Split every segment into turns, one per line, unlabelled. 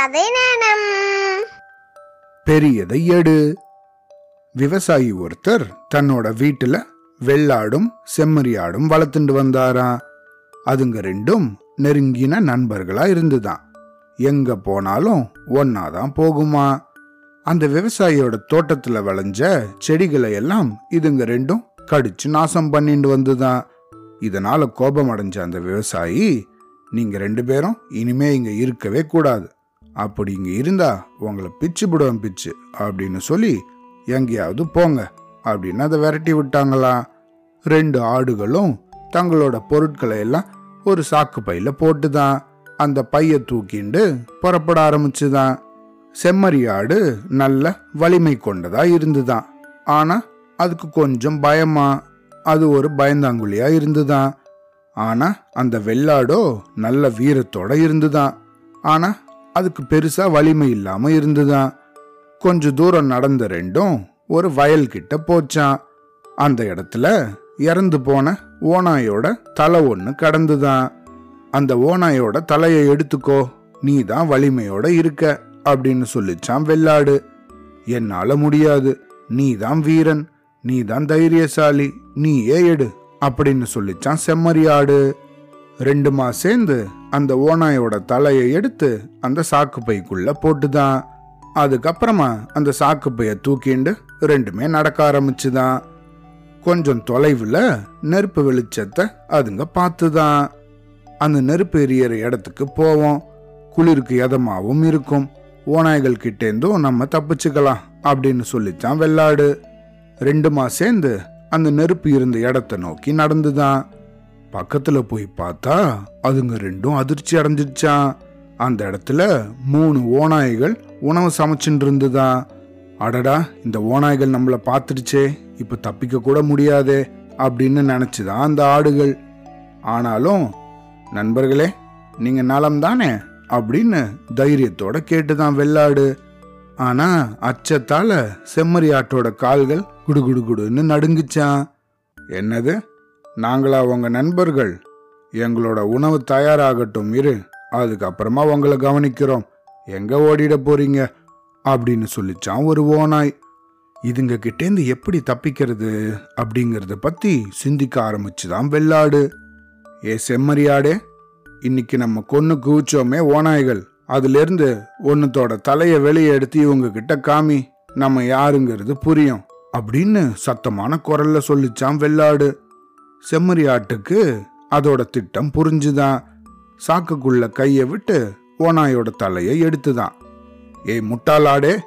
கதை நேரம்
பெரியதை எடு. விவசாயி ஒருத்தர் தன்னோட வீட்டுல வெள்ளாடும் செம்மறியாடும் வளர்த்துண்டு வந்தாராம் அதுங்க ரெண்டும் நெருங்கின நண்பர்களா இருந்துதான். எங்க போனாலும் ஒன்னாதான் போகுமா? அந்த விவசாயியோட தோட்டத்துல விளைஞ்ச செடிகளை எல்லாம் இதுங்க ரெண்டும் கடிச்சு நாசம் பண்ணிட்டு வந்துதான். இதனால கோபம் அடைஞ்ச அந்த விவசாயி நீங்க ரெண்டு பேரும் இனிமே இங்க இருக்கவே கூடாது. அப்படி இங்கே இருந்தா உங்களை பிச்சு விடுவேன் பிச்சு. அப்படின்னு சொல்லி எங்கேயாவது போங்க அப்படின்னு அதை விரட்டி விட்டாங்களாம். ரெண்டு ஆடுகளும் தங்களோட பொருட்களை எல்லாம் ஒரு சாக்கு பையில போட்டுதான் அந்த பைய தூக்கிண்டு புறப்பட ஆரம்பிச்சுதான். செம்மறி ஆடு நல்ல வலிமை கொண்டதா இருந்துதான். ஆனா அதுக்கு கொஞ்சம் பயமா அது ஒரு பயந்தாங்குழியா இருந்துதான். ஆனா அந்த வெள்ளாடோ நல்ல வீரத்தோட இருந்துதான். ஆனா அதுக்கு பெருசா வலிமை இல்லாம இருந்துதான். கொஞ்ச தூரம் நடந்த ரெண்டும் ஒரு வயல் கிட்ட போச்சான் அந்த இடத்துல இறந்து போன ஓனாயோட தலை ஒன்று கடந்துதான். அந்த ஓனாயோட தலையை எடுத்துக்கோ நீ தான் வலிமையோட இருக்க அப்படின்னு சொல்லிச்சான் வெள்ளாடு. என்னால முடியாது நீ தான் வீரன் நீ தான் தைரியசாலி நீயே எடு அப்படின்னு சொல்லிச்சான் செம்மறியாடு. ரெண்டுமா சேர்ந்து அந்த ஓனாயோட தலையை எடுத்து அந்த சாக்கு பைக்குள்ள போட்டுதான். அதுக்கப்புறமா அந்த சாக்கு பைய தூக்கிண்டு ரெண்டுமே நடக்க ஆரம்பிச்சுதான். கொஞ்சம் தொலைவில் நெருப்பு வெளிச்சத்தை அதுங்க பார்த்துதான். அந்த நெருப்பு எரியற இடத்துக்கு போவோம். குளிருக்கு எதமாவும் இருக்கும். ஓநாய்கள் கிட்டேந்தும் நம்ம தப்பிச்சுக்கலாம் அப்படின்னு சொல்லித்தான் வெள்ளாடு. ரெண்டுமா சேர்ந்து அந்த நெருப்பு இருந்த இடத்த நோக்கி நடந்துதான். பக்கத்துல போய் பார்த்தா அதுங்க ரெண்டும் அதிர்ச்சி அடைஞ்சிடுச்சான் அந்த இடத்துல மூணு ஓநாய்கள் உணவு சமைச்சுட்டு இருந்துதான் அடடா இந்த ஓநாய்கள் நம்மளை பார்த்துடுச்சே இப்ப தப்பிக்க கூட முடியாதே அப்படின்னு நினைச்சுதான் அந்த ஆடுகள். ஆனாலும் நண்பர்களே நீங்க நலம் தானே அப்படின்னு தைரியத்தோட கேட்டுதான் வெள்ளாடு. ஆனா அச்சத்தால செம்மறி ஆட்டோட கால்கள் குடுகுடு குடுன்னு நடுங்குச்சான் என்னது? நாங்களா உங்க நண்பர்கள். எங்களோட உணவு தயாராகட்டும் இரு. அதுக்கப்புறமா உங்களை கவனிக்கிறோம். எங்க ஓடிட போறீங்க? அப்படின்னு சொல்லிச்சான் ஒரு ஓனாய் இதுங்க கிட்டேந்து எப்படி தப்பிக்கிறது அப்படிங்கறத பத்தி சிந்திக்க ஆரம்பிச்சுதான் வெள்ளாடு. ஏ செம்மறியாடே இன்னைக்கு நம்ம கொன்னு குவிச்சோமே ஓநாய்கள். அதுலேருந்து ஒன்றுத்தோட தலையை வெளியே எடுத்து இவங்க கிட்ட காமி நம்ம யாருங்கிறது புரியும் அப்படின்னு சத்தமான குரல்ல சொல்லிச்சான் வெள்ளாடு. செம்மறி ஆட்டுக்கு அதோட திட்டம் புரிஞ்சுதான். சாக்குக்குள்ள கையை விட்டு ஓனாயோட தலையை எடுத்துதான். ஏய் முட்டாளாடே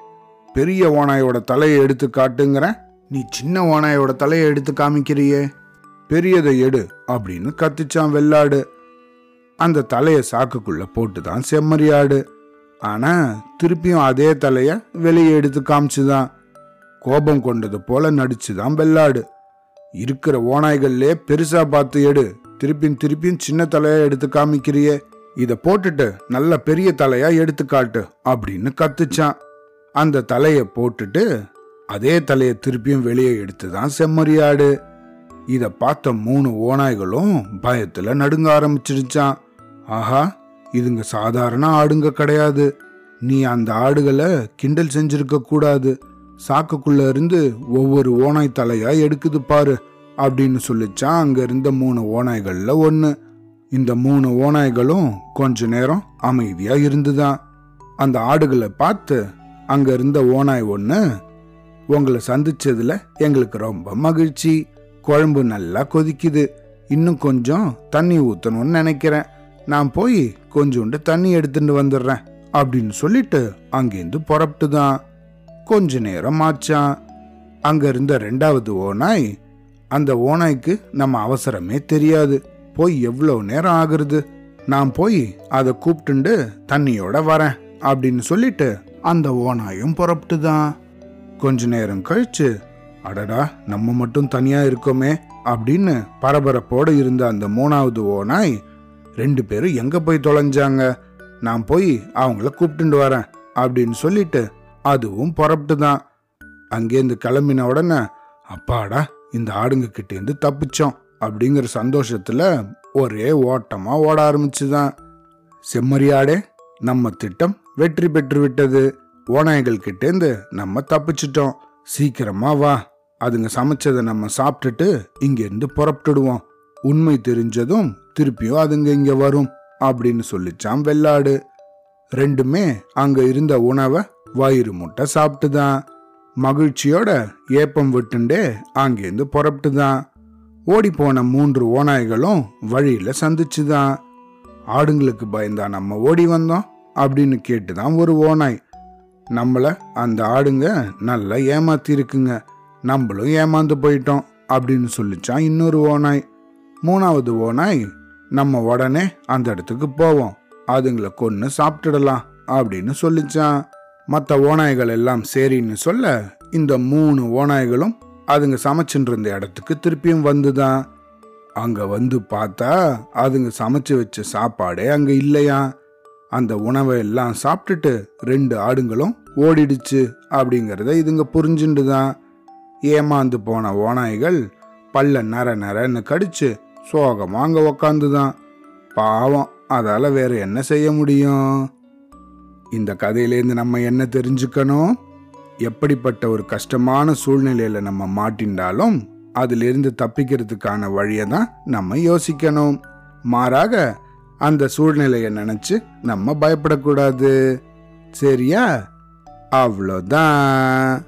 பெரிய ஓனாயோட தலையை எடுத்து காட்டுங்கிற நீ சின்ன ஓனாயோட தலையை எடுத்து காமிக்கிறியே. பெரியதை எடு அப்படின்னு கத்திச்சான் வெள்ளாடு. அந்த தலையை சாக்குக்குள்ள போட்டுதான் செம்மறியாடு ஆனா திருப்பியும் அதே தலைய வெளியே எடுத்து காமிச்சுதான். கோபம் கொண்டது போல நடிச்சுதான் வெள்ளாடு. இருக்கிற ஓநாய்கள்லே பெருசா பார்த்து எடு. திருப்பியும் திருப்பியும் சின்ன தலையா எடுத்து காமிக்கிறியே. இத போட்டுட்டு நல்ல பெரிய தலையா எடுத்து காட்டு அப்படின்னு கத்துச்சான். அந்த தலைய போட்டுட்டு அதே தலைய திருப்பியும் வெளியே எடுத்துதான் செம்மறியாடு. இத பார்த்த மூணு ஓநாய்களும் பயத்துல நடுங்க ஆரம்பிச்சிருச்சான். ஆஹா இதுங்க சாதாரண ஆடுங்க கிடையாது. நீ அந்த ஆடுகளை கிண்டல் செஞ்சிருக்க கூடாது. சாக்குக்குள்ள இருந்து ஒவ்வொரு ஓனாய் தலையா எடுக்குது பாரு அப்படின்னு சொல்லிச்சான் அங்க இருந்த மூணு ஓனாய்கள்ல ஒன்று இந்த மூணு ஓநாய்களும் கொஞ்ச நேரம் அமைதியா இருந்துதான். அந்த ஆடுகளை பார்த்து அங்க இருந்த ஓநாய் ஒன்று உங்களை சந்திச்சதுல எங்களுக்கு ரொம்ப மகிழ்ச்சி. குழம்பு நல்லா கொதிக்குது. இன்னும் கொஞ்சம் தண்ணி ஊத்தணும்னு நினைக்கிறேன். நான் போய் கொஞ்சோண்டு தண்ணி எடுத்துட்டு வந்துடுறேன் அப்படின்னு சொல்லிட்டு அங்கேருந்து புறப்பட்டுதான். கொஞ்ச நேரம் ஆச்சான் அங்க இருந்த ரெண்டாவது ஓநாய் அந்த ஓநாய்க்கு நம்ம அவசரமே தெரியாது. போய் எவ்வளவு நேரம் ஆகுறது? நான் போய் அதை கூப்பிட்டுண்டு தண்ணியோட வரேன் அப்படின்னு சொல்லிட்டு அந்த ஓநாயும் புறப்பட்டுதான் கொஞ்ச நேரம் கழிச்சு அடடா நம்ம மட்டும் தனியா இருக்கோமே அப்படின்னு பரபரப்போட இருந்த அந்த மூணாவது ஓநாய் ரெண்டு பேரும் எங்க போய் தொலைஞ்சாங்க? நான் போய் அவங்கள கூப்பிட்டுண்டு வரேன் அப்படின்னு சொல்லிட்டு அதுவும் புறப்பட்டு தான் அங்கேருந்து கிளம்பின உடனே அப்பாடா இந்த ஆடுங்க கிட்டேருந்து தப்பிச்சோம் அப்படிங்கிற சந்தோஷத்துல ஒரே ஓட்டமா ஓட ஆரம்பிச்சுதான். செம்மறியாடே நம்ம திட்டம் வெற்றி பெற்று விட்டது. ஓநாய்கள் கிட்டேந்து நம்ம தப்பிச்சிட்டோம். சீக்கிரமா வா அதுங்க சமைச்சதை நம்ம சாப்பிட்டுட்டு இங்கேருந்து புறப்பட்டுடுவோம். உண்மை தெரிஞ்சதும் திருப்பியும் அதுங்க இங்க வரும் அப்படின்னு சொல்லிச்சாம் வெள்ளாடு. ரெண்டுமே அங்க இருந்த உணவை வயிறு முட்டை சாப்பிட்டுதான். மகிழ்ச்சியோட ஏப்பம் விட்டுண்டே அங்கேருந்து புறப்பட்டுதான். தான் ஓடிப்போன மூன்று ஓநாய்களும் வழியில சந்திச்சுதான். ஆடுங்களுக்கு பயந்தா நம்ம ஓடி வந்தோம் அப்படின்னு கேட்டுதான் ஒரு ஓநாய். நம்மளை அந்த ஆடுங்க நல்லா ஏமாத்திருக்குங்க. நம்மளும் ஏமாந்து போயிட்டோம் அப்படின்னு சொல்லிச்சான் இன்னொரு ஓநாய். மூணாவது ஓநாய் நம்ம உடனே அந்த இடத்துக்கு போவோம். அதுங்களை கொன்று சாப்பிட்டுடலாம் அப்படின்னு சொல்லிச்சான். மற்ற ஓநாய்கள் எல்லாம் சரின்னு சொல்ல இந்த மூணு ஓநாய்களும் அதுங்க சமைச்சுட்டு இருந்த இடத்துக்கு திருப்பியும் வந்துதான். அங்க வந்து பார்த்தா அதுங்க சமைச்சு வச்ச சாப்பாடே அங்க இல்லையா? அந்த உணவை எல்லாம் சாப்பிட்டுட்டு ரெண்டு ஆடுங்களும் ஓடிடுச்சு அப்படிங்கிறத இதுங்க புரிஞ்சுண்டு தான் ஏமாந்து போன ஓநாய்கள் பல்ல நர நரன்னு கடிச்சு சோகமாக அங்கே உக்காந்து தான் பாவம் அதால் வேற என்ன செய்ய முடியும்? இந்த கதையிலேருந்து நம்ம என்ன தெரிஞ்சுக்கணும்? எப்படிப்பட்ட ஒரு கஷ்டமான சூழ்நிலையில் நம்ம மாட்டின்றாலும் அதிலிருந்து தப்பிக்கிறதுக்கான வழியை தான் நம்ம யோசிக்கணும். மாறாக அந்த சூழ்நிலையை நினச்சி நம்ம பயப்படக்கூடாது. சரியா? அவ்வளோதான்.